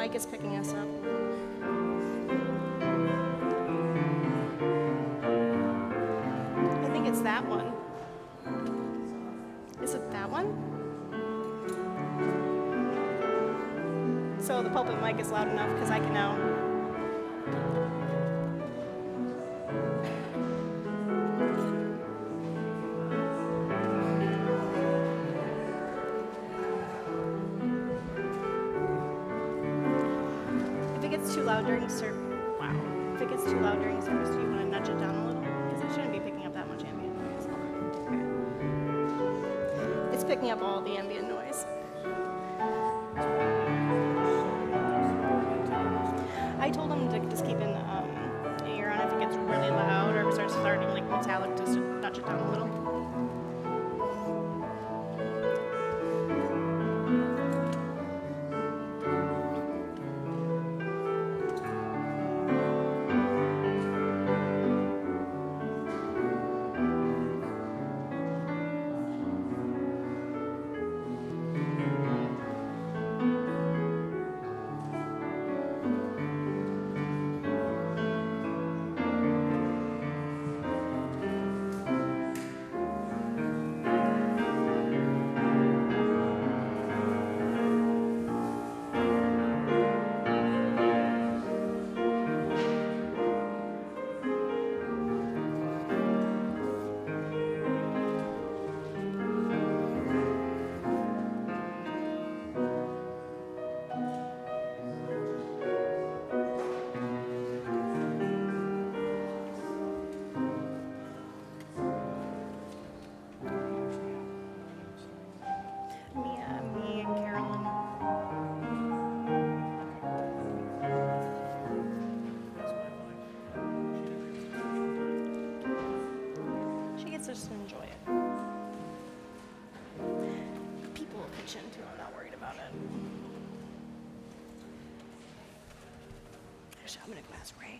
Mike is picking us up. I think it's that one. Is it that one? So the pulpit mic is loud enough because I can now. Loud during service, wow. If it gets too loud during service, do you want to nudge it down a little? Because it shouldn't be picking up that much ambient noise. Okay. It's picking up all the ambient noise. I'm gonna go ask Ray.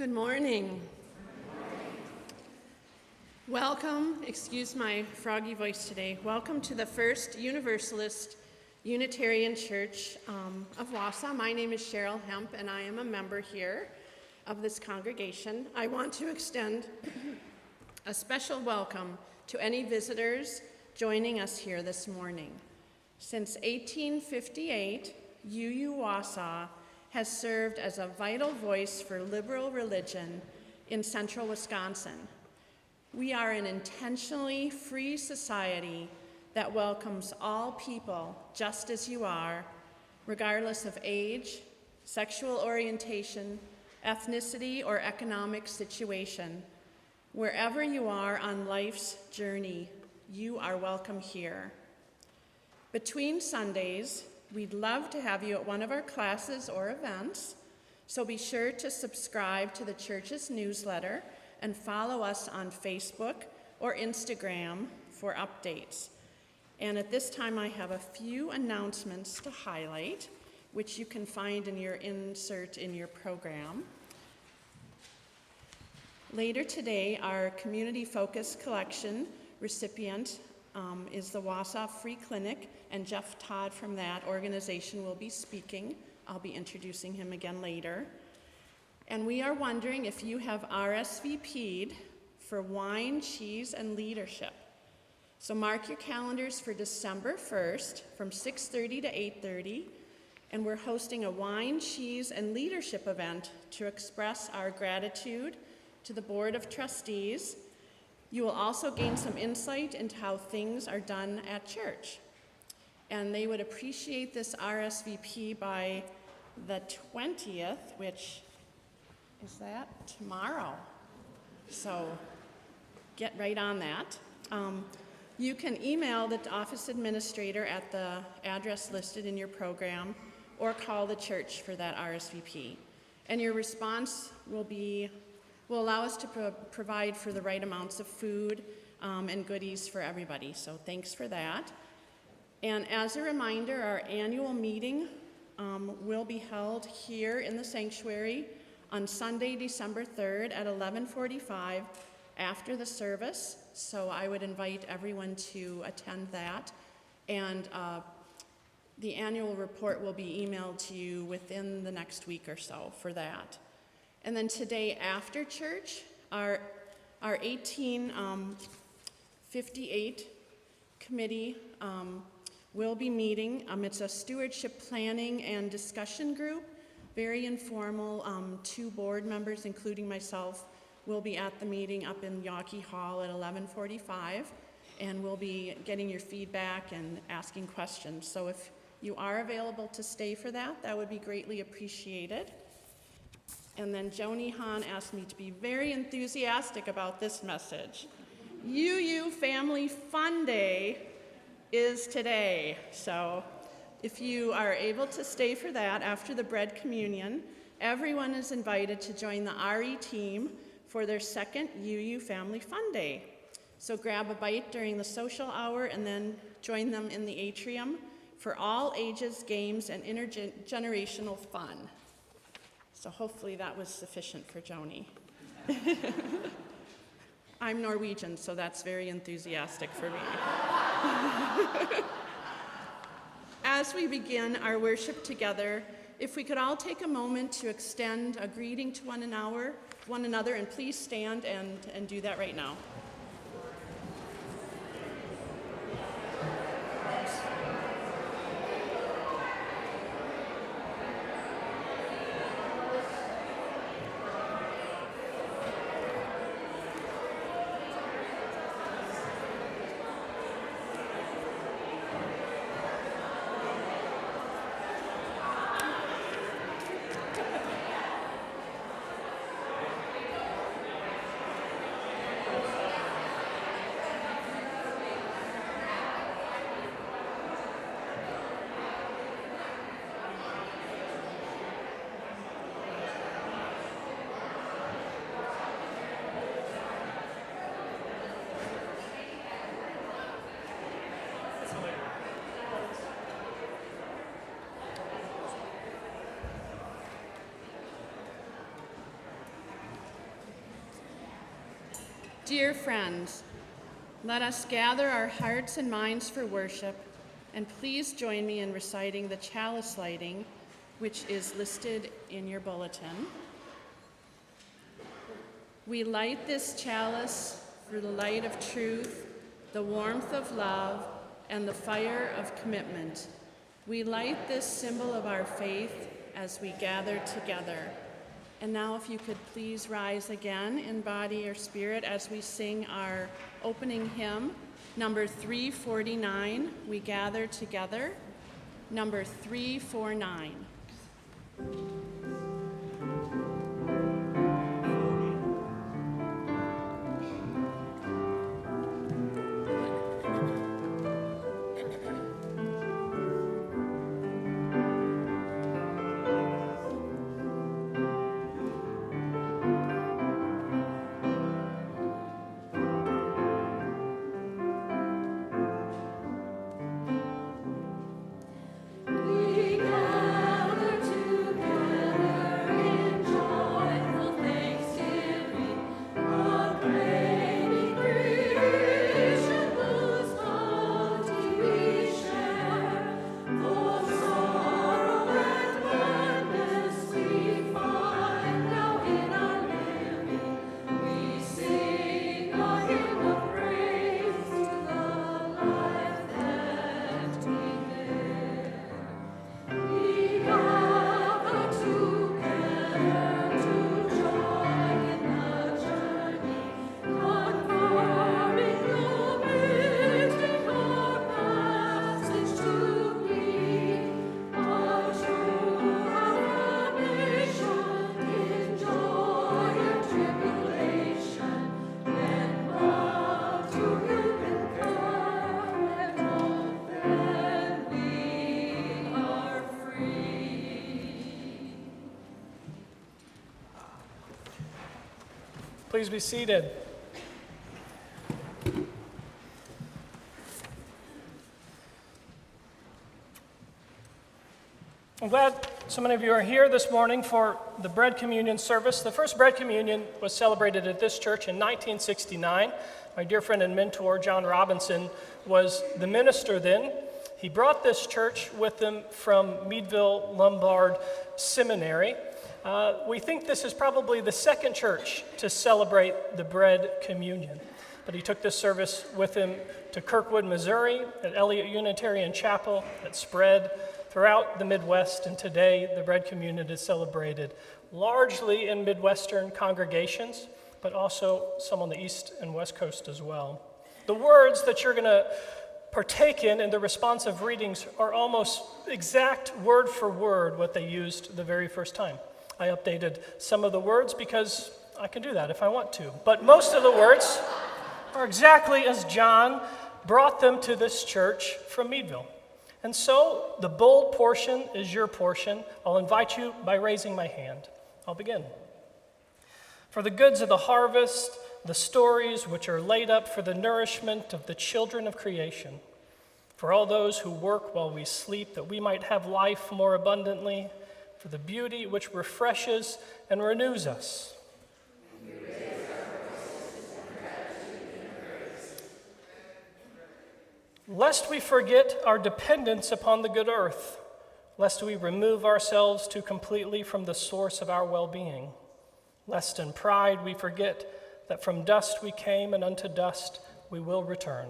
Good morning. Welcome, excuse my froggy voice today. Welcome to the First Universalist Unitarian Church um, of Wausau. My name is Cheryl Hemp, and I am a member here of this congregation. I want to extend a special welcome to any visitors joining us here this morning. Since 1858, UU Wausau has served as a vital voice for liberal religion in central Wisconsin. We are an intentionally free society that welcomes all people just as you are, regardless of age, sexual orientation, ethnicity, or economic situation. Wherever you are on life's journey, you are welcome here. Between Sundays, we'd love to have you at one of our classes or events, so be sure to subscribe to the church's newsletter and follow us on Facebook or Instagram for updates. And at this time, I have a few announcements to highlight, which you can find in your insert in your program. Later today, our community focus collection recipient um, is the Wausau Free Clinic, and Jeff Todd from that organization will be speaking. I'll be introducing him again later. And we are wondering if you have RSVP'd for wine, cheese, and leadership. So mark your calendars for December 1st from 6:30 to 8:30, and we're hosting a wine, cheese, and leadership event to express our gratitude to the Board of Trustees. You will also gain some insight into how things are done at church. And they would appreciate this RSVP by the 20th, which is that tomorrow. So get right on that. Um, you can email the office administrator at the address listed in your program or call the church for that RSVP. And your response will be, will allow us to pro- provide for the right amounts of food um, and goodies for everybody. So thanks for that. And as a reminder, our annual meeting um, will be held here in the sanctuary on Sunday, December 3rd at 11:45 after the service. So I would invite everyone to attend that. And uh, the annual report will be emailed to you within the next week or so for that. And then today after church, our, our 1858 committee um, will be meeting. Um, it's a stewardship planning and discussion group, very informal. Um, two board members, including myself, will be at the meeting up in Yawkey Hall at 11:45, and we'll be getting your feedback and asking questions. So if you are available to stay for that, that would be greatly appreciated. And then Joni Hahn asked me to be very enthusiastic about this message. UU Family Fun Day is today. So if you are able to stay for that after the bread communion, everyone is invited to join the RE team for their second UU Family Fun Day. So grab a bite during the social hour and then join them in the atrium for all ages, games, and intergenerational fun. So hopefully that was sufficient for Joni. I'm Norwegian, so that's very enthusiastic for me. As we begin our worship together, if we could all take a moment to extend a greeting to one another, one another and please stand and, and do that right now. Dear friends, let us gather our hearts and minds for worship, and please join me in reciting the chalice lighting, which is listed in your bulletin. We light this chalice for the light of truth, the warmth of love, and the fire of commitment. We light this symbol of our faith as we gather together. And now, if you could please rise again in body or spirit as we sing our opening hymn, number 349, We Gather Together, number 349. Please be seated. I'm glad so many of you are here this morning for the bread communion service. The first bread communion was celebrated at this church in 1969. My dear friend and mentor, John Robinson, was the minister then. He brought this church with him from Meadville Lombard Seminary. Uh, we think this is probably the second church to celebrate the bread communion. But he took this service with him to Kirkwood, Missouri, at Eliot Unitarian Chapel, at Spread, throughout the Midwest, and today the bread communion is celebrated largely in Midwestern congregations, but also some on the East and West Coast as well. The words that you're going to partake in in the responsive readings are almost exact word for word what they used the very first time. I updated some of the words because I can do that if I want to. But most of the words are exactly as John brought them to this church from Meadville. And so the bold portion is your portion. I'll invite you by raising my hand. I'll begin. For the goods of the harvest, the stories which are laid up for the nourishment of the children of creation, for all those who work while we sleep, that we might have life more abundantly, for the beauty which refreshes and renews us. Lest we forget our dependence upon the good earth, lest we remove ourselves too completely from the source of our well being, lest in pride we forget that from dust we came and unto dust we will return.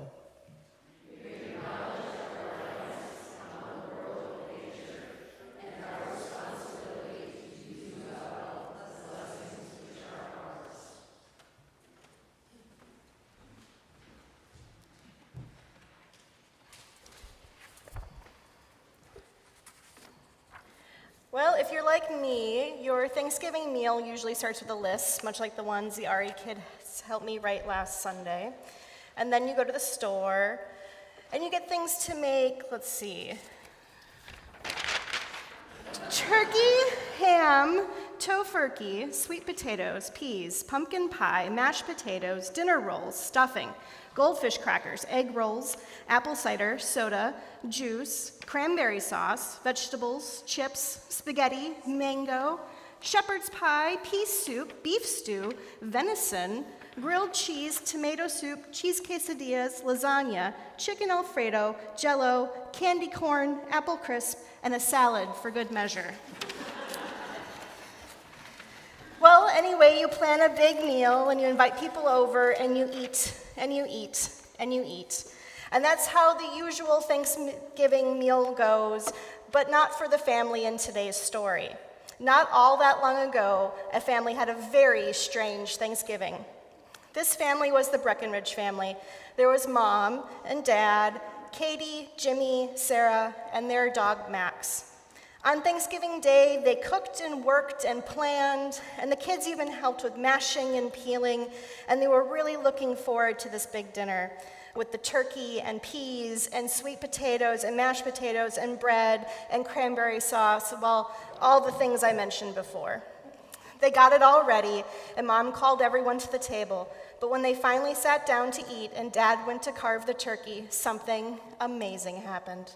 Well, if you're me, your Thanksgiving meal usually starts with a list, much like the ones the RE kids helped me write last Sunday. And then you go to the store and you get things to make, let's see, turkey, ham, tofurkey, sweet potatoes, peas, pumpkin pie, mashed potatoes, dinner rolls, stuffing, goldfish crackers, egg rolls, apple cider, soda, juice, cranberry sauce, vegetables, chips, spaghetti, mango, shepherd's pie, pea soup, beef stew, venison, grilled cheese, tomato soup, cheese quesadillas, lasagna, chicken alfredo, jello, candy corn, apple crisp, and a salad for good measure. Well, anyway, you plan a big meal and you invite people over and you eat and you eat and you eat. And that's how the usual Thanksgiving meal goes, but not for the family in today's story. Not all that long ago, a family had a very strange Thanksgiving. This family was the Breckenridge family. There was mom and dad, Katie, Jimmy, Sarah, and their dog Max. On Thanksgiving Day, they cooked and worked and planned, and the kids even helped with mashing and peeling, and they were really looking forward to this big dinner with the turkey and peas and sweet potatoes and mashed potatoes and bread and cranberry sauce, well, all the things I mentioned before. They got it all ready, and mom called everyone to the table. But when they finally sat down to eat and dad went to carve the turkey, something amazing happened.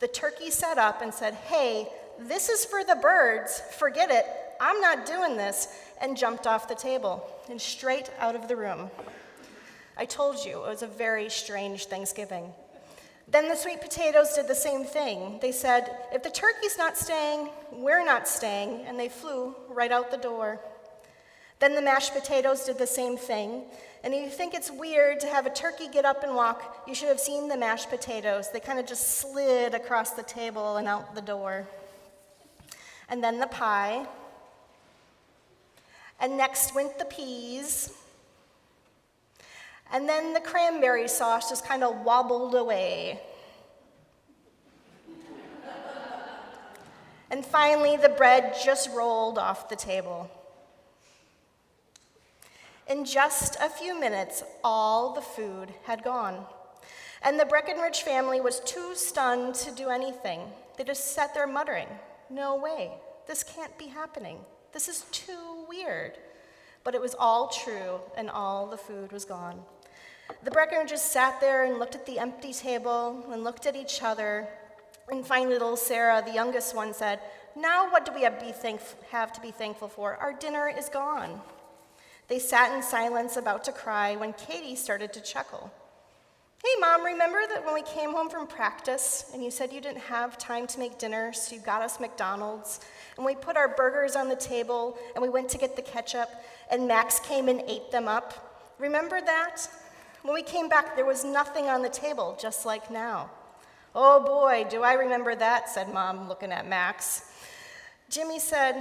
The turkey sat up and said, Hey, this is for the birds. Forget it. I'm not doing this. And jumped off the table and straight out of the room. I told you it was a very strange Thanksgiving. Then the sweet potatoes did the same thing. They said, If the turkey's not staying, we're not staying. And they flew right out the door. Then the mashed potatoes did the same thing. And if you think it's weird to have a turkey get up and walk, you should have seen the mashed potatoes. They kind of just slid across the table and out the door. And then the pie. And next went the peas. And then the cranberry sauce just kind of wobbled away. and finally, the bread just rolled off the table. In just a few minutes, all the food had gone. And the Breckenridge family was too stunned to do anything. They just sat there muttering, No way, this can't be happening. This is too weird. But it was all true, and all the food was gone. The Breckenridges sat there and looked at the empty table and looked at each other. And finally, little Sarah, the youngest one, said, Now what do we have, have to be thankful for? Our dinner is gone. They sat in silence, about to cry, when Katie started to chuckle. Hey, Mom, remember that when we came home from practice and you said you didn't have time to make dinner, so you got us McDonald's? And we put our burgers on the table and we went to get the ketchup, and Max came and ate them up? Remember that? When we came back, there was nothing on the table, just like now. Oh boy, do I remember that, said Mom, looking at Max. Jimmy said,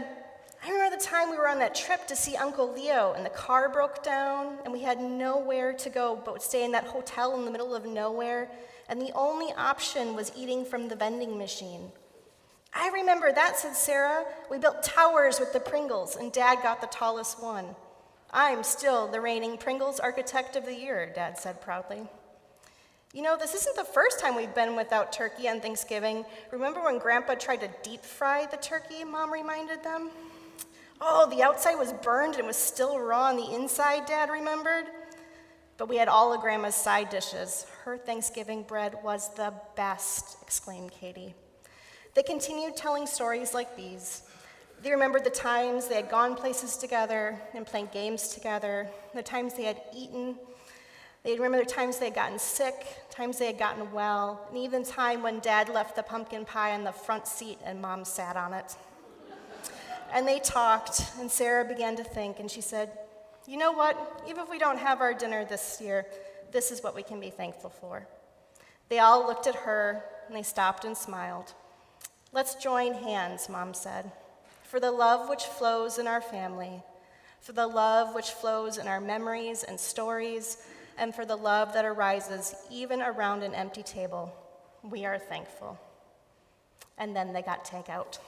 I remember the time we were on that trip to see Uncle Leo and the car broke down and we had nowhere to go but stay in that hotel in the middle of nowhere and the only option was eating from the vending machine. I remember that, said Sarah. We built towers with the Pringles and Dad got the tallest one. I'm still the reigning Pringles Architect of the Year, Dad said proudly. You know, this isn't the first time we've been without turkey on Thanksgiving. Remember when Grandpa tried to deep fry the turkey, Mom reminded them? Oh, the outside was burned and was still raw on the inside, Dad remembered. But we had all of Grandma's side dishes. Her Thanksgiving bread was the best, exclaimed Katie. They continued telling stories like these. They remembered the times they had gone places together and played games together, the times they had eaten. They remembered the times they had gotten sick, times they had gotten well, and even the time when Dad left the pumpkin pie in the front seat and Mom sat on it. And they talked, and Sarah began to think, and she said, You know what? Even if we don't have our dinner this year, this is what we can be thankful for. They all looked at her, and they stopped and smiled. Let's join hands, Mom said, for the love which flows in our family, for the love which flows in our memories and stories, and for the love that arises even around an empty table. We are thankful. And then they got takeout.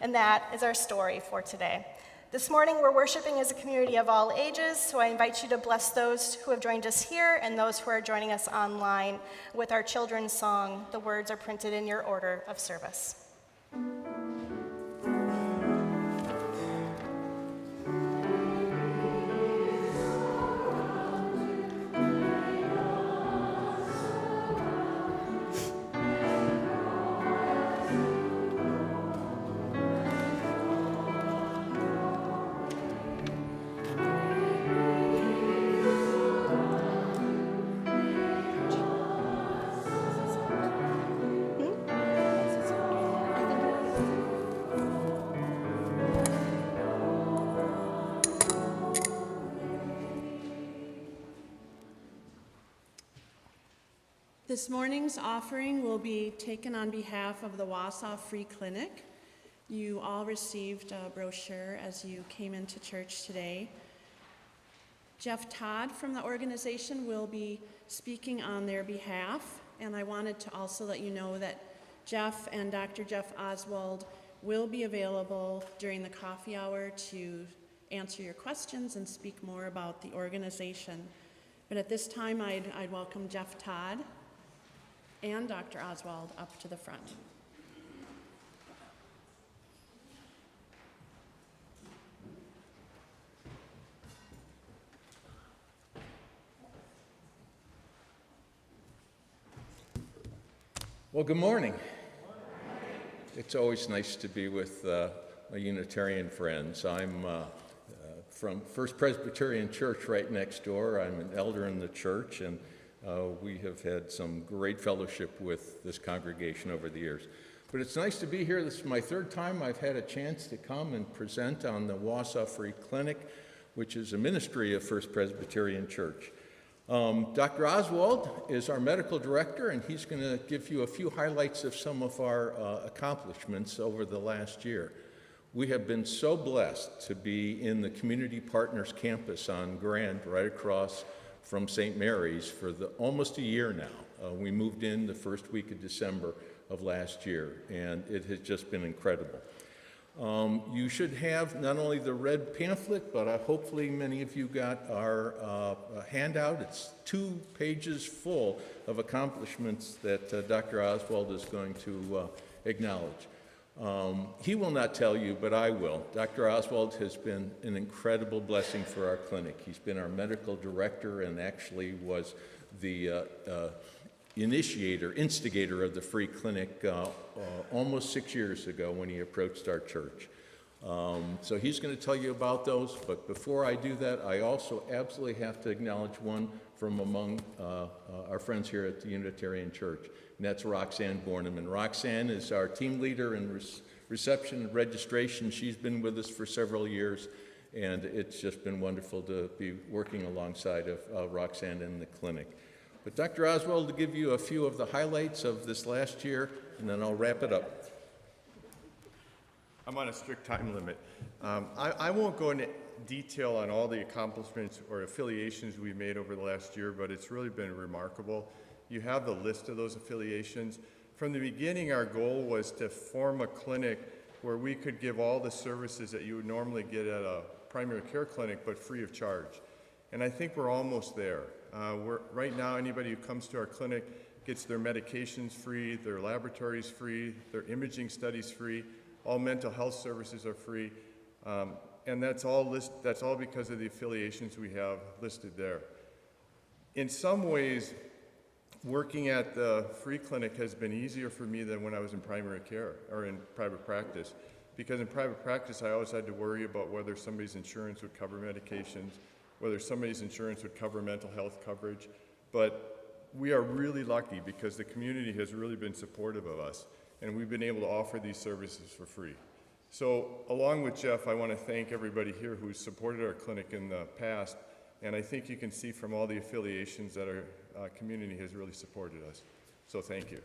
And that is our story for today. This morning, we're worshiping as a community of all ages, so I invite you to bless those who have joined us here and those who are joining us online with our children's song. The words are printed in your order of service. Thank you. This morning's offering will be taken on behalf of the Wausau Free Clinic. You all received a brochure as you came into church today. Jeff Todd from the organization will be speaking on their behalf, and I wanted to also let you know that Jeff and Dr. Jeff Oswald will be available during the coffee hour to answer your questions and speak more about the organization. But at this time, I'd, I'd welcome Jeff Todd and Dr. Oswald up to the front. Well, good morning. It's always nice to be with uh, my Unitarian friends. I'm uh, uh, from First Presbyterian Church right next door. I'm an elder in the church, and uh, we have had some great fellowship with this congregation over the years. But it's nice to be here. This is my third time I've had a chance to come and present on the Wausau Free Clinic, which is a ministry of First Presbyterian Church. Um, Dr. Oswald is our medical director, and he's going to give you a few highlights of some of our uh, accomplishments over the last year. We have been so blessed to be in the Community Partners campus on Grand, right across from St. Mary's, for the, almost a year now. Uh, we moved in the first week of December of last year, and it has just been incredible. Um, you should have not only the red pamphlet, but uh, hopefully many of you got our uh, handout. It's two pages full of accomplishments that uh, Dr. Oswald is going to uh, acknowledge. Um, he will not tell you, but I will. Dr. Oswald has been an incredible blessing for our clinic. He's been our medical director and actually was the uh, uh, initiator, instigator of the free clinic uh, uh, almost six years ago when he approached our church. Um, so he's going to tell you about those, but before I do that, I also absolutely have to acknowledge one from among uh, uh, our friends here at the Unitarian Church, and that's Roxanne Borneman. Roxanne is our team leader in re- reception and registration. She's been with us for several years, and it's just been wonderful to be working alongside of uh, Roxanne in the clinic. But Dr. Oswald, to give you a few of the highlights of this last year, and then I'll wrap it up. I'm on a strict time limit. Um, I, I won't go into detail on all the accomplishments or affiliations we've made over the last year, but it's really been remarkable. You have the list of those affiliations. From the beginning, our goal was to form a clinic where we could give all the services that you would normally get at a primary care clinic, but free of charge. And I think we're almost there. Uh, we're, right now, anybody who comes to our clinic gets their medications free, their laboratories free, their imaging studies free, all mental health services are free, um, and that's all list, that's all because of the affiliations we have listed there. In some ways, working at the free clinic has been easier for me than when I was in primary care or in private practice. Because in private practice, I always had to worry about whether somebody's insurance would cover medications, whether somebody's insurance would cover mental health coverage. But we are really lucky because the community has really been supportive of us, and we've been able to offer these services for free. So, along with Jeff, I want to thank everybody here who's supported our clinic in the past, and I think you can see from all the affiliations that our uh, community has really supported us. So, thank you.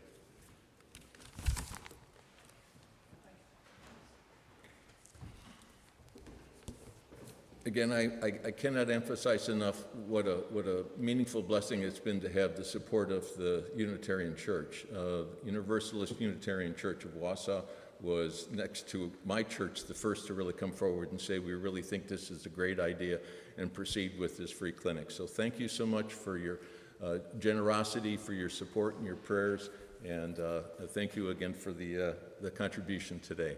Again, I, I, I cannot emphasize enough what a, what a meaningful blessing it's been to have the support of the Unitarian Church. Uh, Universalist Unitarian Church of Wausau was next to my church, the first to really come forward and say, we really think this is a great idea and proceed with this free clinic. So thank you so much for your generosity, for your support and your prayers, and uh, thank you again for the, uh, the contribution today.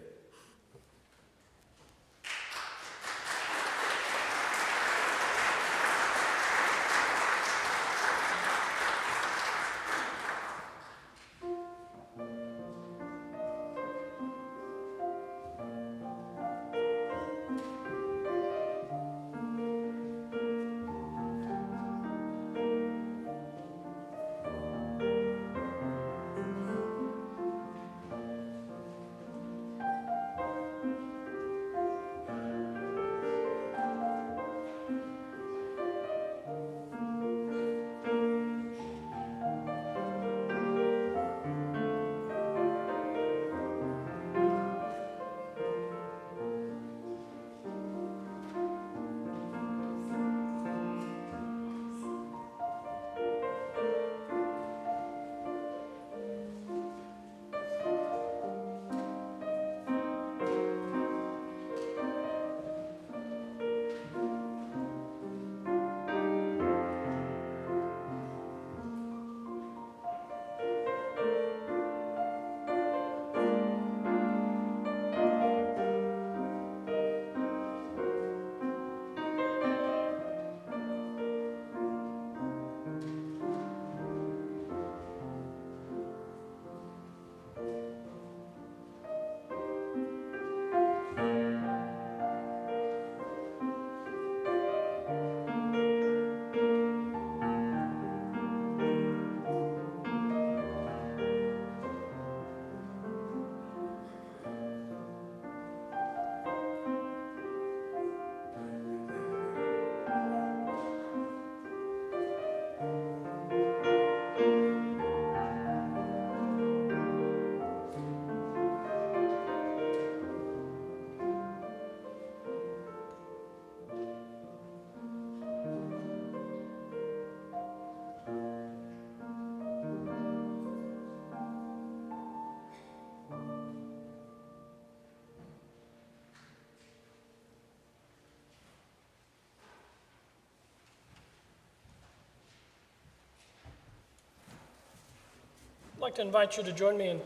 Like to invite you to join me in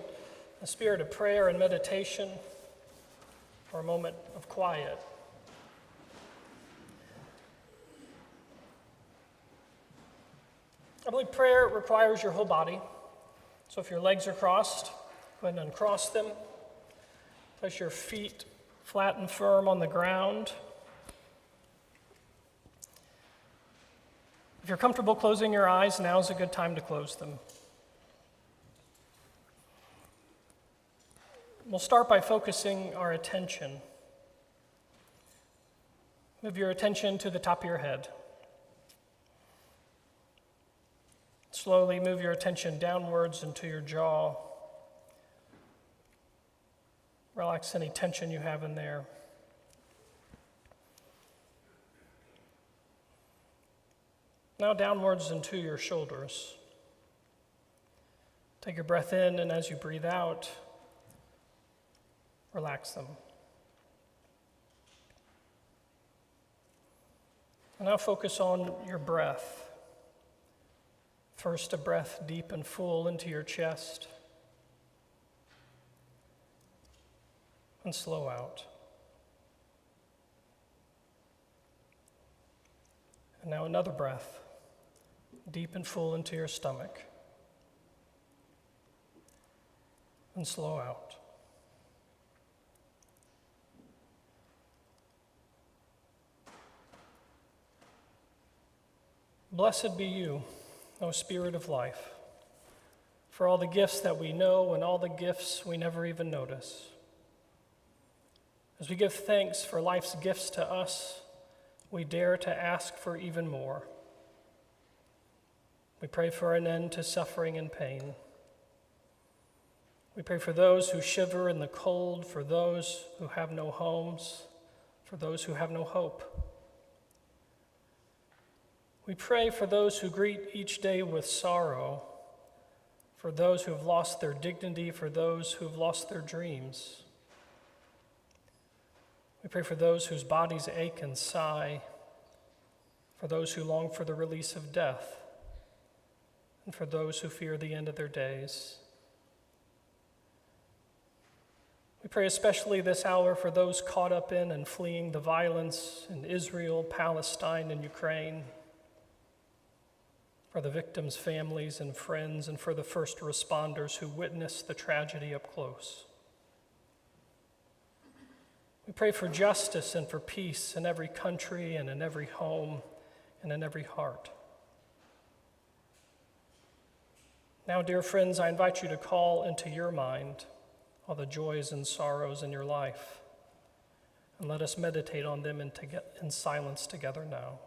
a spirit of prayer and meditation for a moment of quiet. I believe prayer requires your whole body. So if your legs are crossed, go ahead and uncross them. Place your feet flat and firm on the ground. If you're comfortable closing your eyes, now is a good time to close them. We'll start by focusing our attention. Move your attention to the top of your head. Slowly move your attention downwards into your jaw. Relax any tension you have in there. Now downwards into your shoulders. Take your breath in, and as you breathe out, relax them. And now focus on your breath. First, a breath deep and full into your chest, and slow out. And now another breath, deep and full into your stomach, and slow out. Blessed be you, O Spirit of life, for all the gifts that we know and all the gifts we never even notice. As we give thanks for life's gifts to us, we dare to ask for even more. We pray for an end to suffering and pain. We pray for those who shiver in the cold, for those who have no homes, for those who have no hope. We pray for those who greet each day with sorrow, for those who have lost their dignity, for those who have lost their dreams. We pray for those whose bodies ache and sigh, for those who long for the release of death, and for those who fear the end of their days. We pray especially this hour for those caught up in and fleeing the violence in Israel, Palestine, and Ukraine, for the victims' families and friends, and for the first responders who witnessed the tragedy up close. We pray for justice and for peace in every country and in every home and in every heart. Now, dear friends, I invite you to call into your mind all the joys and sorrows in your life, and let us meditate on them in, in silence together now.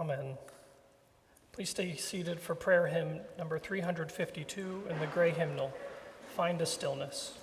Amen. Please stay seated for prayer hymn number 352 in the gray hymnal, Find a Stillness.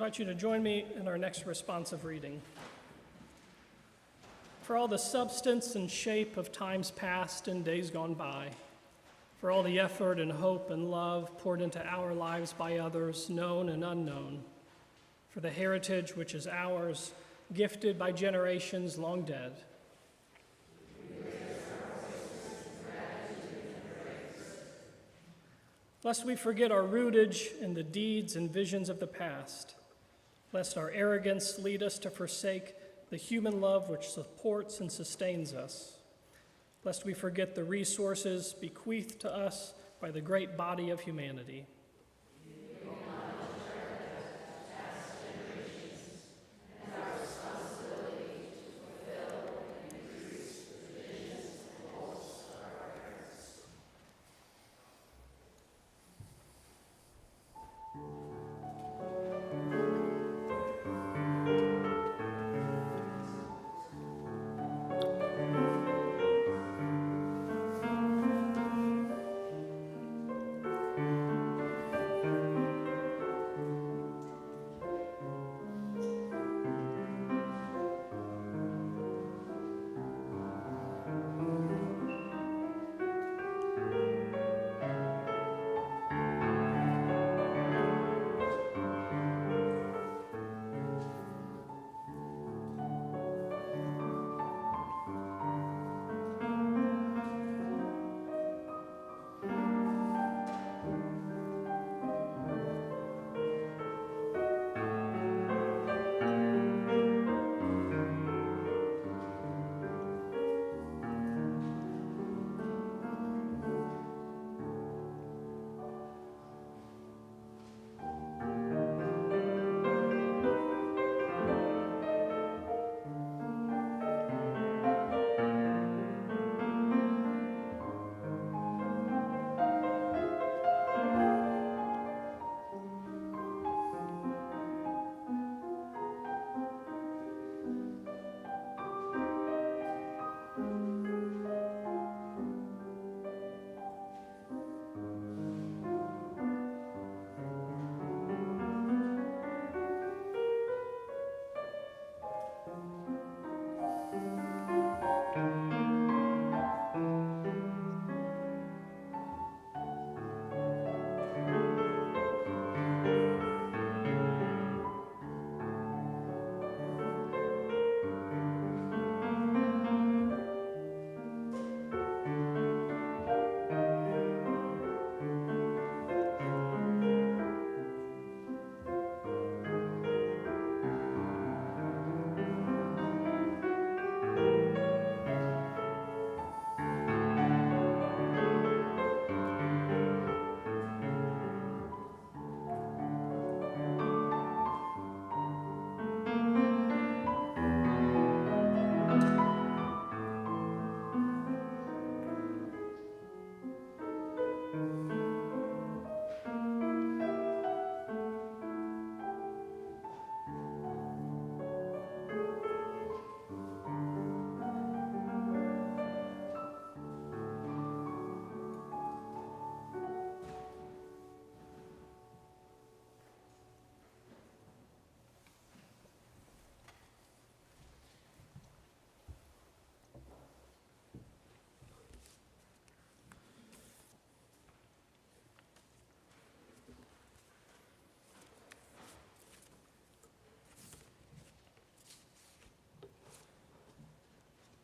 Invite you to join me in our next responsive reading. For all the substance and shape of times past and days gone by, for all the effort and hope and love poured into our lives by others, known and unknown, for the heritage which is ours, gifted by generations long dead. Lest we forget our rootage in the deeds and visions of the past, lest our arrogance lead us to forsake the human love which supports and sustains us, lest we forget the resources bequeathed to us by the great body of humanity.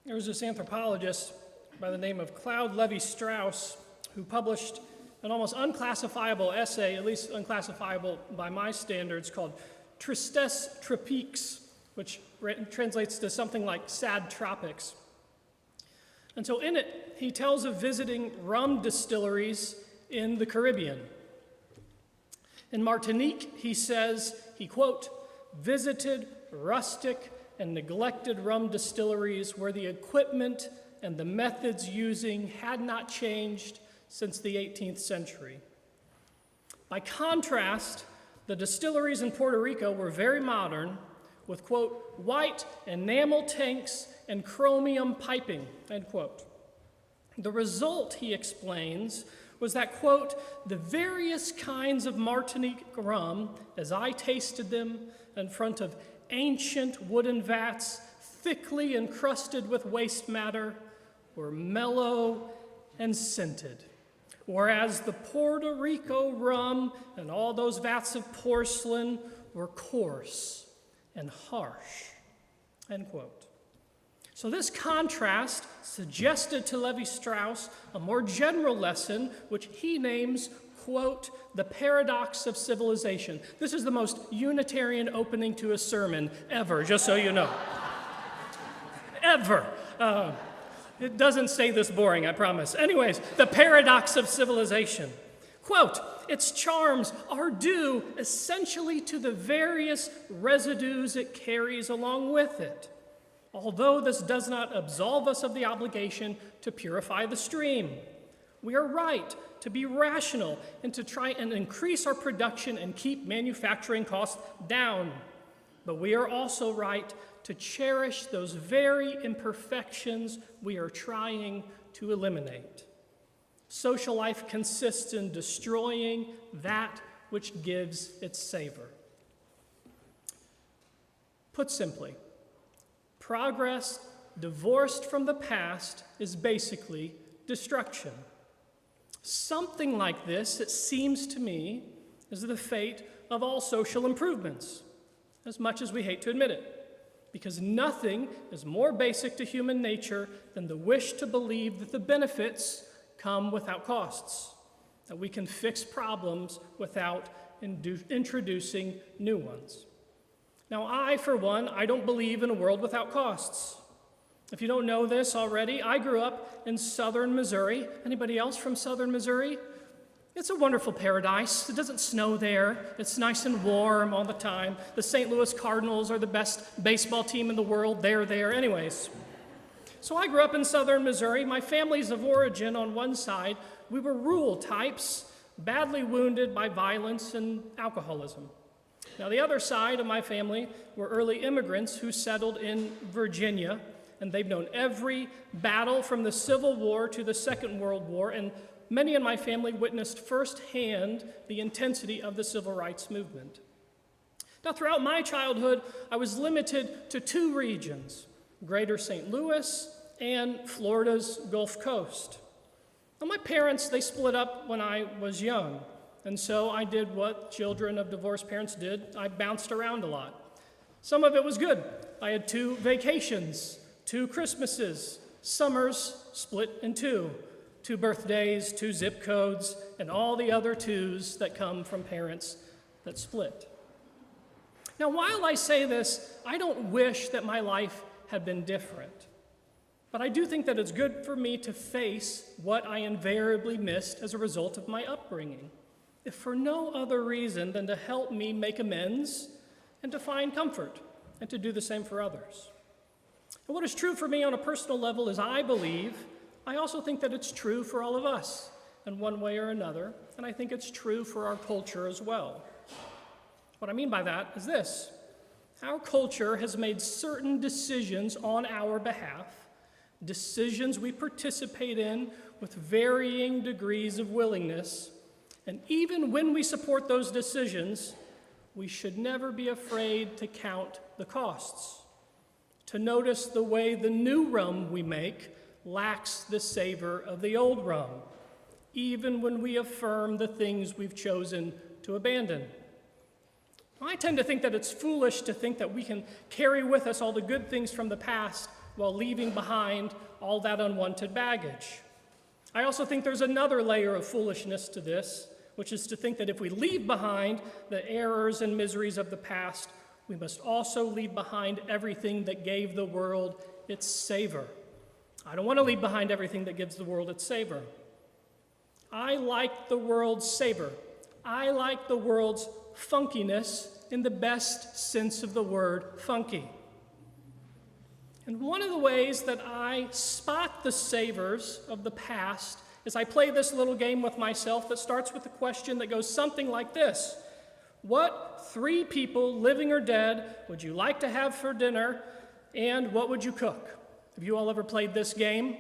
There was this anthropologist by the name of Claude Levi Strauss who published an almost unclassifiable essay, at least unclassifiable by my standards, called Tristes Tropiques, which translates to something like sad tropics. And so in it, he tells of visiting rum distilleries in the Caribbean. In Martinique, he says, he quote, visited rustic and neglected rum distilleries where the equipment and the methods using had not changed since the 18th century. By contrast, the distilleries in Puerto Rico were very modern, with, quote, white enamel tanks and chromium piping, end quote. The result, he explains, was that, quote, the various kinds of Martinique rum, as I tasted them in front of ancient wooden vats, thickly encrusted with waste matter, were mellow and scented. Whereas the Puerto Rico rum and all those vats of porcelain were coarse and harsh. End quote. So, this contrast suggested to Levi Strauss a more general lesson, which he names, quote, the paradox of civilization. This is the most Unitarian opening to a sermon ever, just so you know. ever. Uh, it doesn't say this boring, I promise. Anyways, the paradox of civilization. Quote, its charms are due essentially to the various residues it carries along with it. Although this does not absolve us of the obligation to purify the stream, we are right to be rational and to try and increase our production and keep manufacturing costs down. But we are also right to cherish those very imperfections we are trying to eliminate. Social life consists in destroying that which gives its savor. Put simply, progress divorced from the past is basically destruction. Something like this, it seems to me, is the fate of all social improvements, as much as we hate to admit it. Because nothing is more basic to human nature than the wish to believe that the benefits come without costs, that we can fix problems without introducing new ones. Now, I, for one, I don't believe in a world without costs. If you don't know this already, I grew up in southern Missouri. Anybody else from southern Missouri? It's a wonderful paradise. It doesn't snow there. It's nice and warm all the time. The St. Louis Cardinals are the best baseball team in the world. They're there. Anyways, so I grew up in southern Missouri. My family's of origin on one side, we were rural types, badly wounded by violence and alcoholism. Now, the other side of my family were early immigrants who settled in Virginia, and they've known every battle from the Civil War to the Second World War, and many in my family witnessed firsthand the intensity of the civil rights movement. Now, throughout my childhood, I was limited to two regions Greater St. Louis and Florida's Gulf Coast. Now, my parents, they split up when I was young. And so I did what children of divorced parents did I bounced around a lot. Some of it was good. I had two vacations, two Christmases, summers split in two, two birthdays, two zip codes, and all the other twos that come from parents that split. Now, while I say this, I don't wish that my life had been different. But I do think that it's good for me to face what I invariably missed as a result of my upbringing if for no other reason than to help me make amends and to find comfort and to do the same for others. And what is true for me on a personal level is I believe, I also think that it's true for all of us in one way or another, and I think it's true for our culture as well. What I mean by that is this our culture has made certain decisions on our behalf, decisions we participate in with varying degrees of willingness and even when we support those decisions, we should never be afraid to count the costs, to notice the way the new rum we make lacks the savor of the old rum, even when we affirm the things we've chosen to abandon. I tend to think that it's foolish to think that we can carry with us all the good things from the past while leaving behind all that unwanted baggage. I also think there's another layer of foolishness to this which is to think that if we leave behind the errors and miseries of the past, we must also leave behind everything that gave the world its savor. I don't want to leave behind everything that gives the world its savor. I like the world's savor. I like the world's funkiness in the best sense of the word funky. And one of the ways that I spot the savors of the past is I play this little game with myself that starts with a question that goes something like this What three people, living or dead, would you like to have for dinner, and what would you cook? Have you all ever played this game?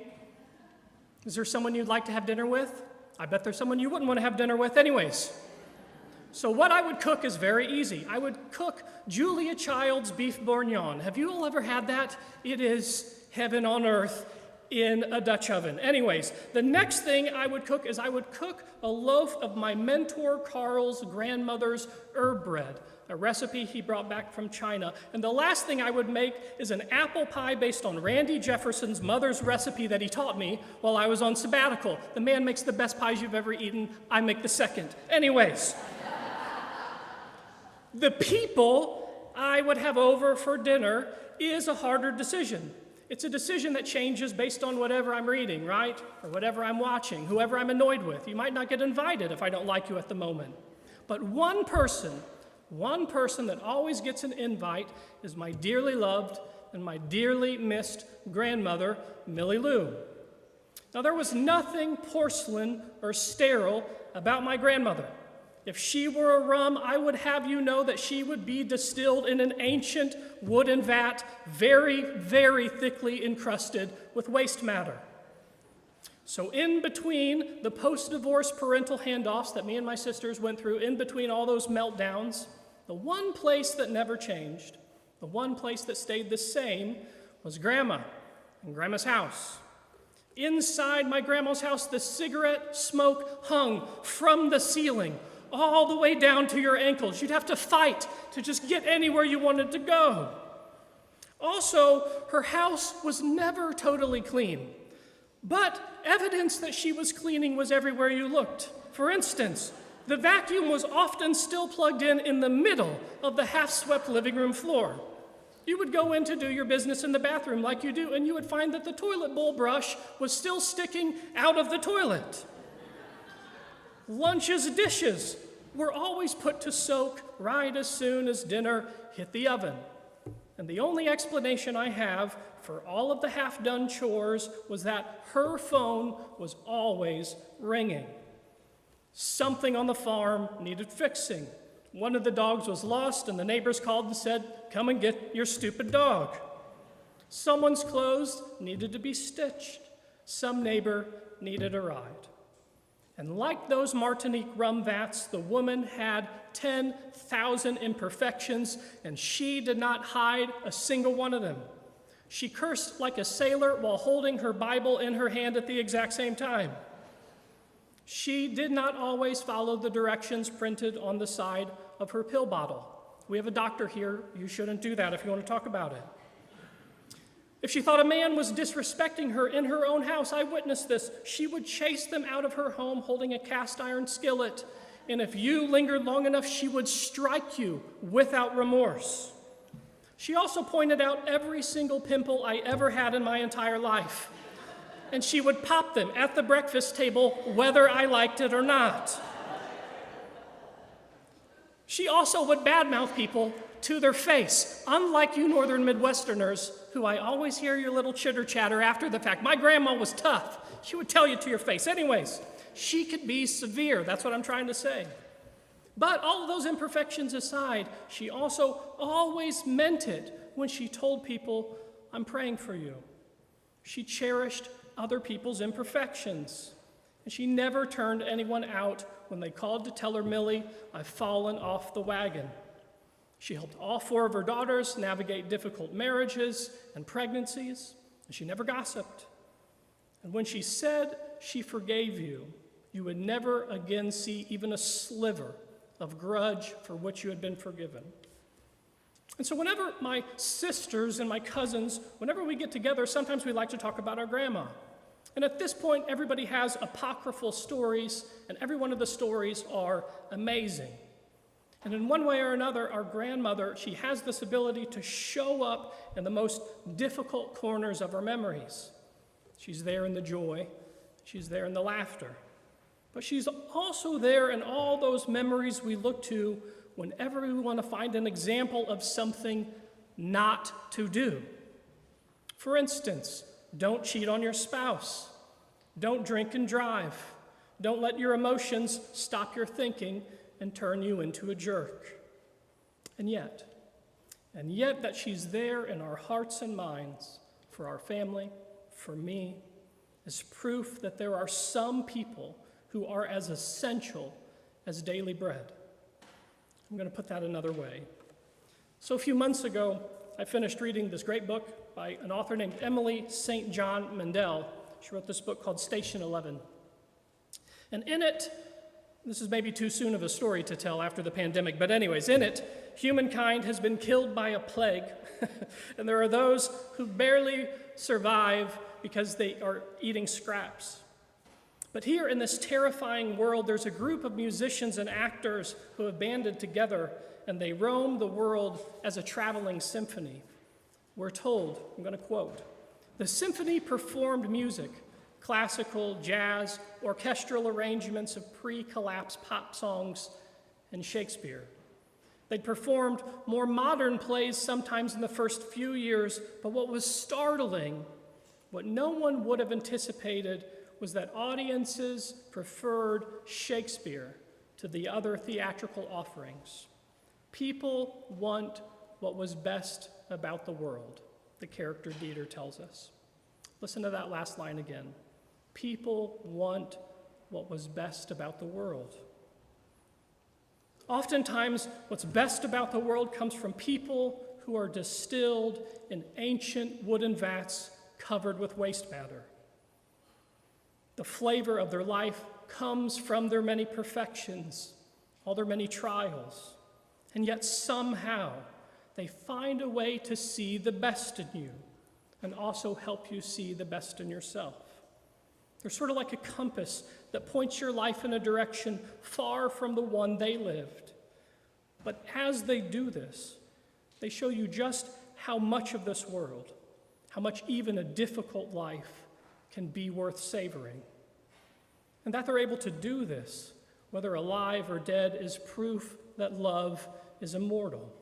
Is there someone you'd like to have dinner with? I bet there's someone you wouldn't want to have dinner with, anyways. So, what I would cook is very easy. I would cook Julia Child's beef bourguignon. Have you all ever had that? It is heaven on earth in a Dutch oven. Anyways, the next thing I would cook is I would cook a loaf of my mentor Carl's grandmother's herb bread, a recipe he brought back from China. And the last thing I would make is an apple pie based on Randy Jefferson's mother's recipe that he taught me while I was on sabbatical. The man makes the best pies you've ever eaten, I make the second. Anyways, the people I would have over for dinner is a harder decision. It's a decision that changes based on whatever I'm reading, right? Or whatever I'm watching, whoever I'm annoyed with. You might not get invited if I don't like you at the moment. But one person, one person that always gets an invite is my dearly loved and my dearly missed grandmother, Millie Lou. Now, there was nothing porcelain or sterile about my grandmother. If she were a rum, I would have you know that she would be distilled in an ancient wooden vat, very, very thickly encrusted with waste matter. So, in between the post divorce parental handoffs that me and my sisters went through, in between all those meltdowns, the one place that never changed, the one place that stayed the same, was Grandma and Grandma's house. Inside my grandma's house, the cigarette smoke hung from the ceiling all the way down to your ankles. You'd have to fight to just get anywhere you wanted to go. Also, her house was never totally clean, but evidence that she was cleaning was everywhere you looked. For instance, the vacuum was often still plugged in in the middle of the half swept living room floor. You would go in to do your business in the bathroom like you do, and you would find that the toilet bowl brush was still sticking out of the toilet. Lunch's dishes were always put to soak right as soon as dinner hit the oven. And the only explanation I have for all of the half done chores was that her phone was always ringing. Something on the farm needed fixing. One of the dogs was lost, and the neighbors called and said, Come and get your stupid dog. Someone's clothes needed to be stitched. Some neighbor needed a ride. And like those Martinique rum vats, the woman had 10,000 imperfections, and she did not hide a single one of them. She cursed like a sailor while holding her Bible in her hand at the exact same time. She did not always follow the directions printed on the side of her pill bottle. We have a doctor here. You shouldn't do that if you want to talk about it. If she thought a man was disrespecting her in her own house, I witnessed this. She would chase them out of her home holding a cast iron skillet. And if you lingered long enough, she would strike you without remorse. She also pointed out every single pimple I ever had in my entire life. And she would pop them at the breakfast table, whether I liked it or not. She also would badmouth people to their face, unlike you Northern Midwesterners, who I always hear your little chitter chatter after the fact. My grandma was tough. She would tell you to your face. Anyways, she could be severe. That's what I'm trying to say. But all of those imperfections aside, she also always meant it when she told people, I'm praying for you. She cherished other people's imperfections. And she never turned anyone out when they called to tell her, Millie, I've fallen off the wagon. She helped all four of her daughters navigate difficult marriages and pregnancies, and she never gossiped. And when she said she forgave you, you would never again see even a sliver of grudge for which you had been forgiven. And so, whenever my sisters and my cousins, whenever we get together, sometimes we like to talk about our grandma. And at this point, everybody has apocryphal stories, and every one of the stories are amazing. And in one way or another, our grandmother, she has this ability to show up in the most difficult corners of our memories. She's there in the joy, she's there in the laughter. But she's also there in all those memories we look to whenever we want to find an example of something not to do. For instance, don't cheat on your spouse. Don't drink and drive. Don't let your emotions stop your thinking and turn you into a jerk. And yet, and yet that she's there in our hearts and minds for our family, for me, is proof that there are some people who are as essential as daily bread. I'm going to put that another way. So, a few months ago, I finished reading this great book by an author named Emily St. John Mandel. She wrote this book called Station 11. And in it, this is maybe too soon of a story to tell after the pandemic, but, anyways, in it, humankind has been killed by a plague, and there are those who barely survive because they are eating scraps. But here in this terrifying world, there's a group of musicians and actors who have banded together and they roam the world as a traveling symphony. We're told, I'm going to quote, the symphony performed music, classical, jazz, orchestral arrangements of pre collapse pop songs, and Shakespeare. They performed more modern plays sometimes in the first few years, but what was startling, what no one would have anticipated, was that audiences preferred Shakespeare to the other theatrical offerings. People want what was best about the world, the character Dieter tells us. Listen to that last line again. People want what was best about the world. Oftentimes, what's best about the world comes from people who are distilled in ancient wooden vats covered with waste matter. The flavor of their life comes from their many perfections, all their many trials. And yet, somehow, they find a way to see the best in you and also help you see the best in yourself. They're sort of like a compass that points your life in a direction far from the one they lived. But as they do this, they show you just how much of this world, how much even a difficult life, can be worth savoring. And that they're able to do this, whether alive or dead, is proof that love is immortal.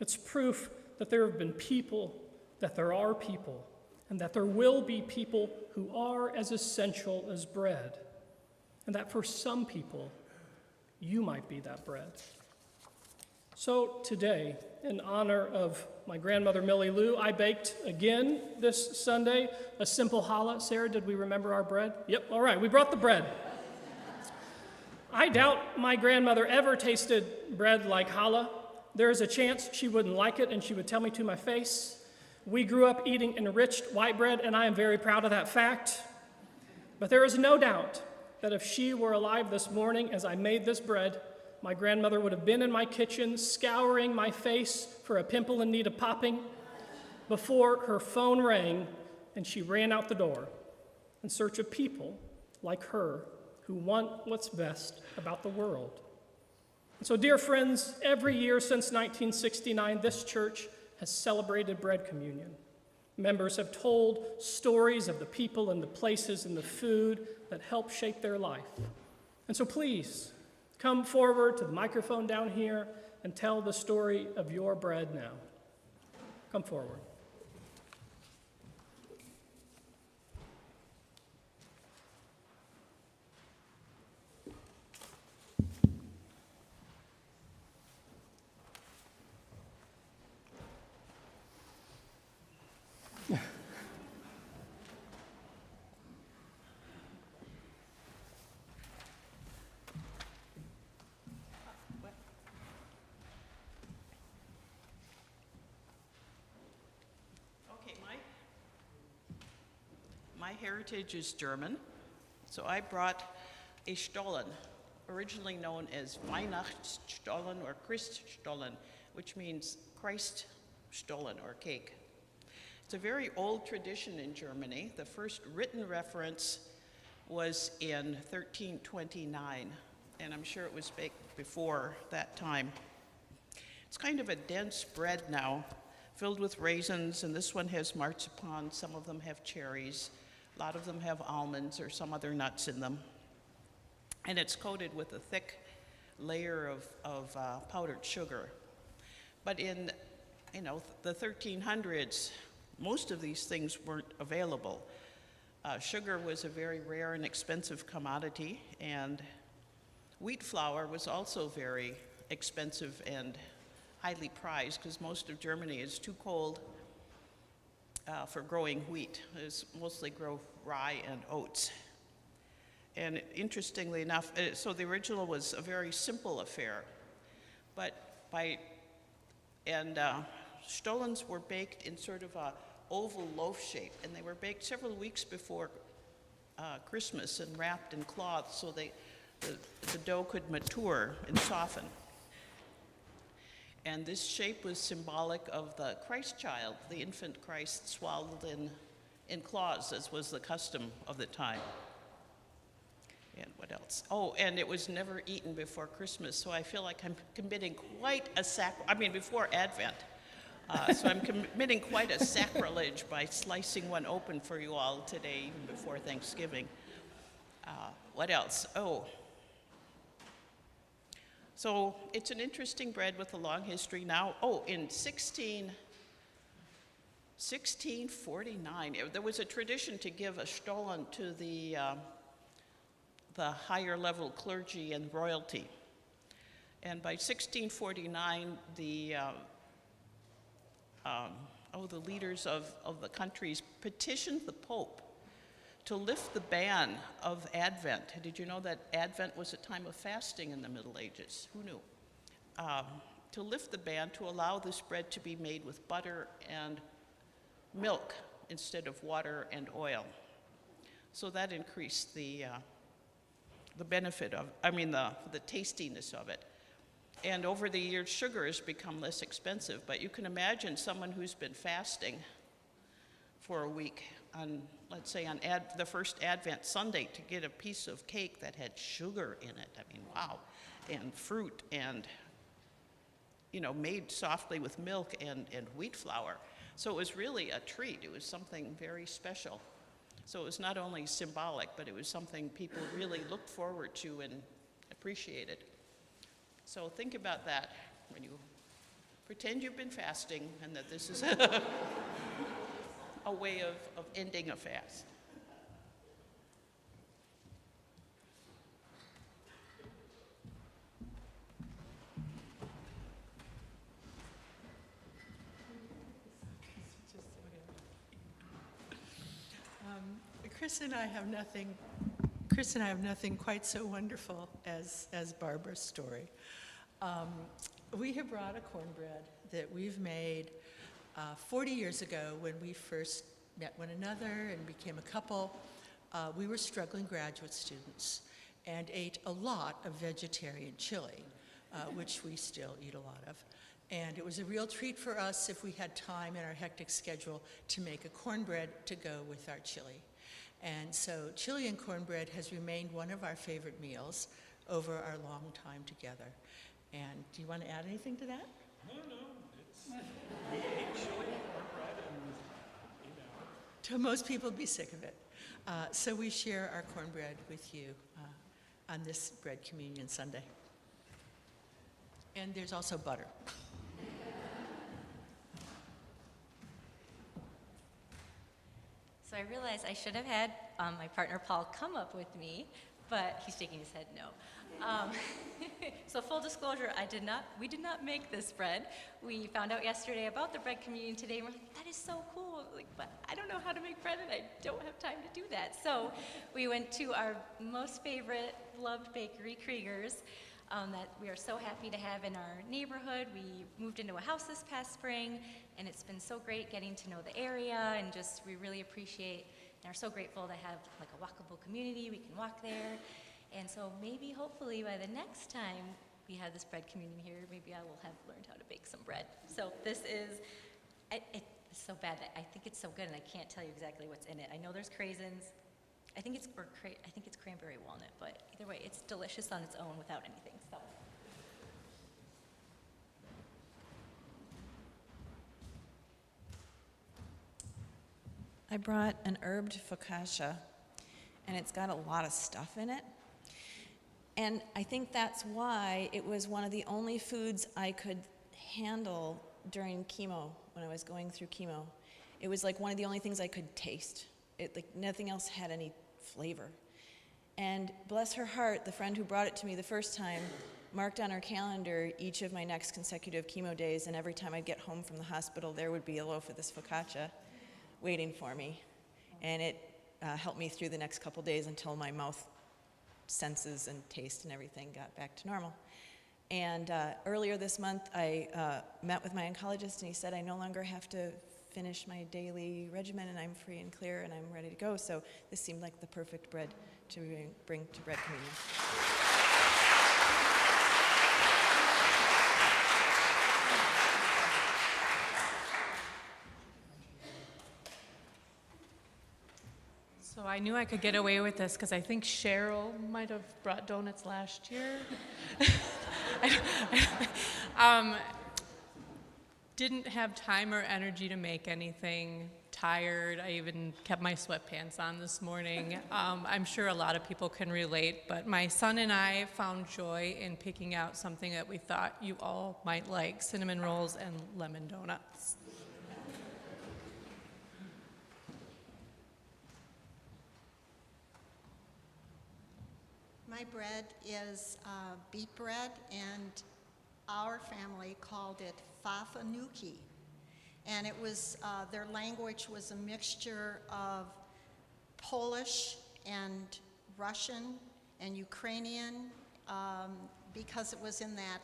It's proof that there have been people, that there are people, and that there will be people who are as essential as bread. And that for some people, you might be that bread. So today, in honor of my grandmother Millie Lou, I baked again this Sunday a simple challah. Sarah, did we remember our bread? Yep, all right, we brought the bread. I doubt my grandmother ever tasted bread like challah. There is a chance she wouldn't like it and she would tell me to my face. We grew up eating enriched white bread, and I am very proud of that fact. But there is no doubt that if she were alive this morning as I made this bread, my grandmother would have been in my kitchen scouring my face for a pimple in need of popping before her phone rang and she ran out the door in search of people like her who want what's best about the world. And so, dear friends, every year since 1969, this church has celebrated bread communion. Members have told stories of the people and the places and the food that help shape their life. And so, please come forward to the microphone down here and tell the story of your bread now. Come forward. Okay, my, my heritage is German, so I brought a Stollen, originally known as Weihnachtsstollen or Christstollen, which means Christ Stollen or cake. It's a very old tradition in Germany. The first written reference was in 1329, and I'm sure it was baked before that time. It's kind of a dense bread now, filled with raisins, and this one has marzipan. Some of them have cherries. A lot of them have almonds or some other nuts in them. And it's coated with a thick layer of, of uh, powdered sugar. But in, you know, the 1300s, most of these things weren't available. Uh, sugar was a very rare and expensive commodity, and wheat flour was also very expensive and highly prized because most of Germany is too cold uh, for growing wheat. It's mostly grow rye and oats. And interestingly enough, uh, so the original was a very simple affair, but by, and uh, Stollens were baked in sort of a oval loaf shape, and they were baked several weeks before uh, Christmas and wrapped in cloth so they, the, the dough could mature and soften. And this shape was symbolic of the Christ child, the infant Christ swaddled in, in cloths, as was the custom of the time. And what else? Oh, and it was never eaten before Christmas, so I feel like I'm committing quite a sac. I mean, before Advent. Uh, so I'm committing quite a sacrilege by slicing one open for you all today, even before Thanksgiving. Uh, what else? Oh. So it's an interesting bread with a long history now. Oh, in 16, 1649, eh, there was a tradition to give a stollen to the, uh, the higher level clergy and royalty. And by 1649, the, uh, um, oh, the leaders of, of the countries petitioned the Pope to lift the ban of Advent. Did you know that Advent was a time of fasting in the Middle Ages? Who knew? Um, to lift the ban to allow this bread to be made with butter and milk instead of water and oil. So that increased the, uh, the benefit of, I mean, the, the tastiness of it. And over the years, sugar has become less expensive, but you can imagine someone who's been fasting for a week on, let's say, on ad, the first Advent Sunday to get a piece of cake that had sugar in it. I mean, wow. And fruit and, you know, made softly with milk and, and wheat flour. So it was really a treat. It was something very special. So it was not only symbolic, but it was something people really looked forward to and appreciated. So think about that when you pretend you've been fasting and that this is a way of, of ending a fast. Chris and I have nothing, Chris and I have nothing quite so wonderful as, as Barbara's story. Um, we have brought a cornbread that we've made uh, 40 years ago when we first met one another and became a couple. Uh, we were struggling graduate students and ate a lot of vegetarian chili, uh, which we still eat a lot of. And it was a real treat for us if we had time in our hectic schedule to make a cornbread to go with our chili. And so chili and cornbread has remained one of our favorite meals over our long time together. And do you want to add anything to that? No, no, To most people be sick of it. Uh, so we share our cornbread with you uh, on this bread communion Sunday. And there's also butter. So I realized I should have had um, my partner Paul come up with me, but he's shaking his head no. Um, so full disclosure, I did not. We did not make this bread. We found out yesterday about the bread communion today, and we're like, that is so cool. Like, but I don't know how to make bread, and I don't have time to do that. So we went to our most favorite, loved bakery, Krieger's. Um, that we are so happy to have in our neighborhood. We moved into a house this past spring, and it's been so great getting to know the area, and just we really appreciate and are so grateful to have like a walkable community. We can walk there, and so maybe, hopefully, by the next time we have this bread communion here, maybe I will have learned how to bake some bread. So this is, I, it's so bad that I think it's so good, and I can't tell you exactly what's in it. I know there's craisins. I think it's or cra- I think it's cranberry walnut, but either way, it's delicious on its own without anything. So. I brought an herbed focaccia, and it's got a lot of stuff in it. And I think that's why it was one of the only foods I could handle during chemo, when I was going through chemo. It was like one of the only things I could taste. It, like nothing else had any flavor. And bless her heart, the friend who brought it to me the first time marked on her calendar each of my next consecutive chemo days, and every time I'd get home from the hospital, there would be a loaf of this focaccia waiting for me. And it uh, helped me through the next couple days until my mouth senses and taste and everything got back to normal. And uh, earlier this month, I uh, met with my oncologist, and he said I no longer have to finish my daily regimen, and I'm free and clear, and I'm ready to go. So this seemed like the perfect bread to bring, to bread communion. I knew I could get away with this because I think Cheryl might have brought donuts last year. um, didn't have time or energy to make anything. Tired. I even kept my sweatpants on this morning. Um, I'm sure a lot of people can relate, but my son and I found joy in picking out something that we thought you all might like cinnamon rolls and lemon donuts. My bread is uh, beet bread, and our family called it fafanuki. And it was, uh, their language was a mixture of Polish and Russian and Ukrainian um, because it was in that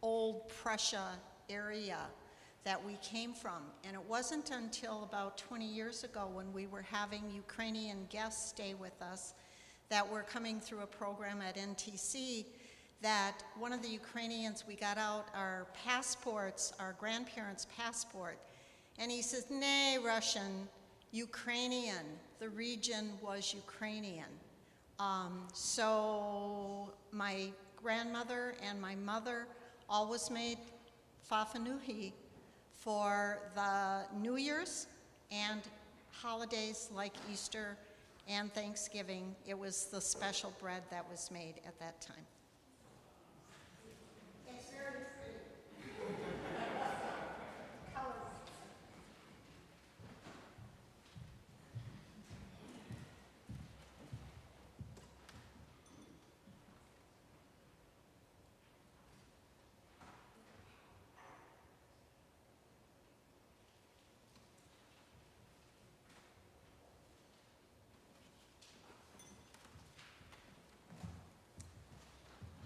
old Prussia area that we came from. And it wasn't until about 20 years ago when we were having Ukrainian guests stay with us that were coming through a program at NTC that one of the Ukrainians, we got out our passports, our grandparents' passport, and he says, nay, Russian, Ukrainian. The region was Ukrainian. Um, so my grandmother and my mother always made fafanuhi for the New Year's and holidays like Easter and Thanksgiving. It was the special bread that was made at that time.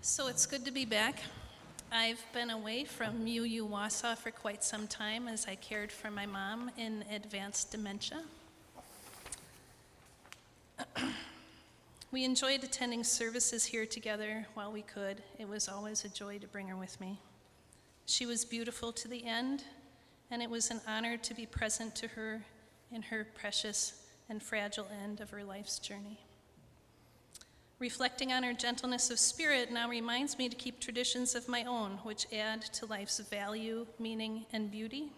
So it's good to be back. I've been away from UU Wausau for quite some time as I cared for my mom in advanced dementia. we enjoyed attending services here together while we could. It was always a joy to bring her with me. She was beautiful to the end, and it was an honor to be present to her in her precious and fragile end of her life's journey. Reflecting on her gentleness of spirit now reminds me to keep traditions of my own, which add to life's value, meaning, and beauty.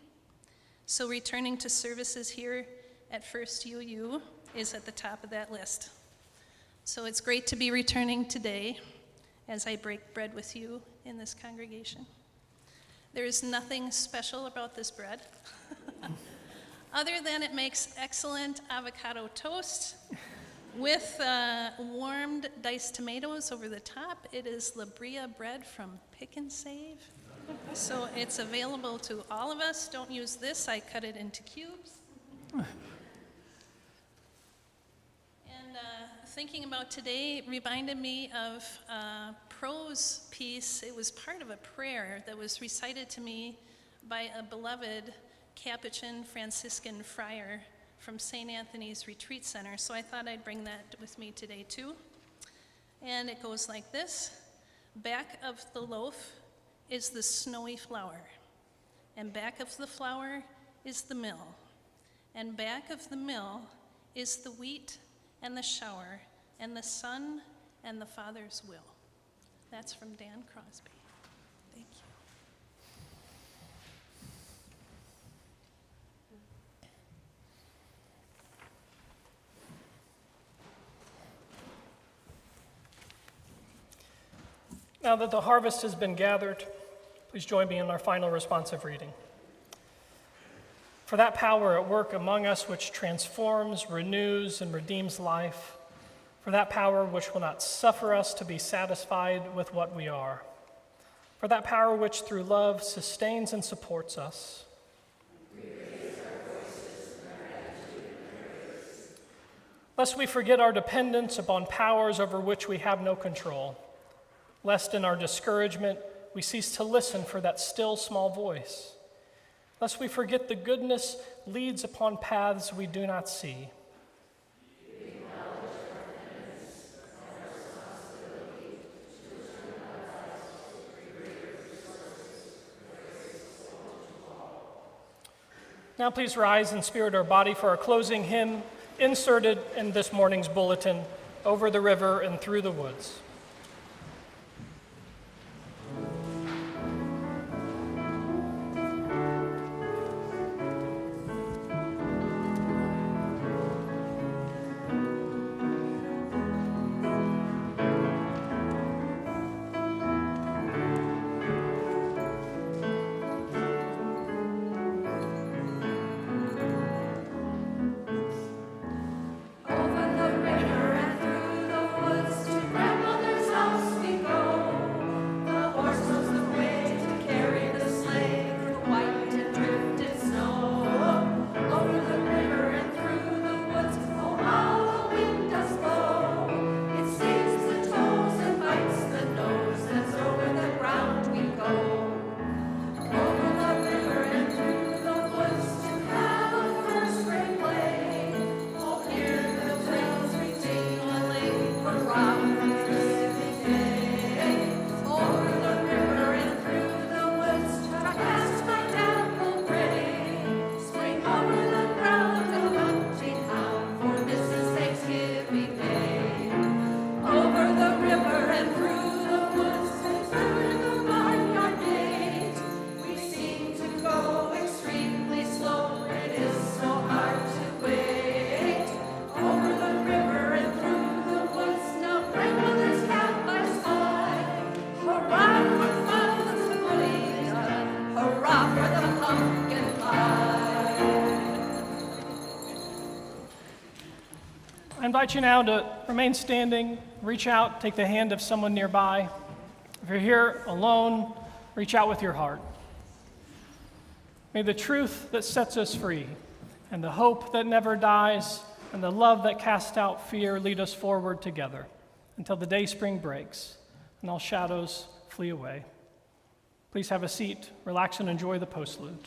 So, returning to services here at First UU is at the top of that list. So, it's great to be returning today as I break bread with you in this congregation. There is nothing special about this bread, other than it makes excellent avocado toast with uh, warmed diced tomatoes over the top. It is La Brea bread from Pick and Save. So it's available to all of us. Don't use this, I cut it into cubes. And uh, thinking about today reminded me of a prose piece. It was part of a prayer that was recited to me by a beloved Capuchin Franciscan friar from St. Anthony's Retreat Center, so I thought I'd bring that with me today too. And it goes like this Back of the loaf is the snowy flour, and back of the flour is the mill, and back of the mill is the wheat and the shower, and the sun and the Father's will. That's from Dan Crosby. Thank you. Now that the harvest has been gathered, please join me in our final responsive reading. For that power at work among us which transforms, renews, and redeems life, for that power which will not suffer us to be satisfied with what we are, for that power which through love sustains and supports us. lest we forget our dependence upon powers over which we have no control, lest in our discouragement we cease to listen for that still small voice, lest we forget the goodness leads upon paths we do not see. Now, please rise in spirit or body for our closing hymn inserted in this morning's bulletin Over the River and Through the Woods. I invite you now to remain standing, reach out, take the hand of someone nearby. If you're here alone, reach out with your heart. May the truth that sets us free, and the hope that never dies, and the love that casts out fear lead us forward together until the day spring breaks and all shadows flee away. Please have a seat, relax, and enjoy the postlude.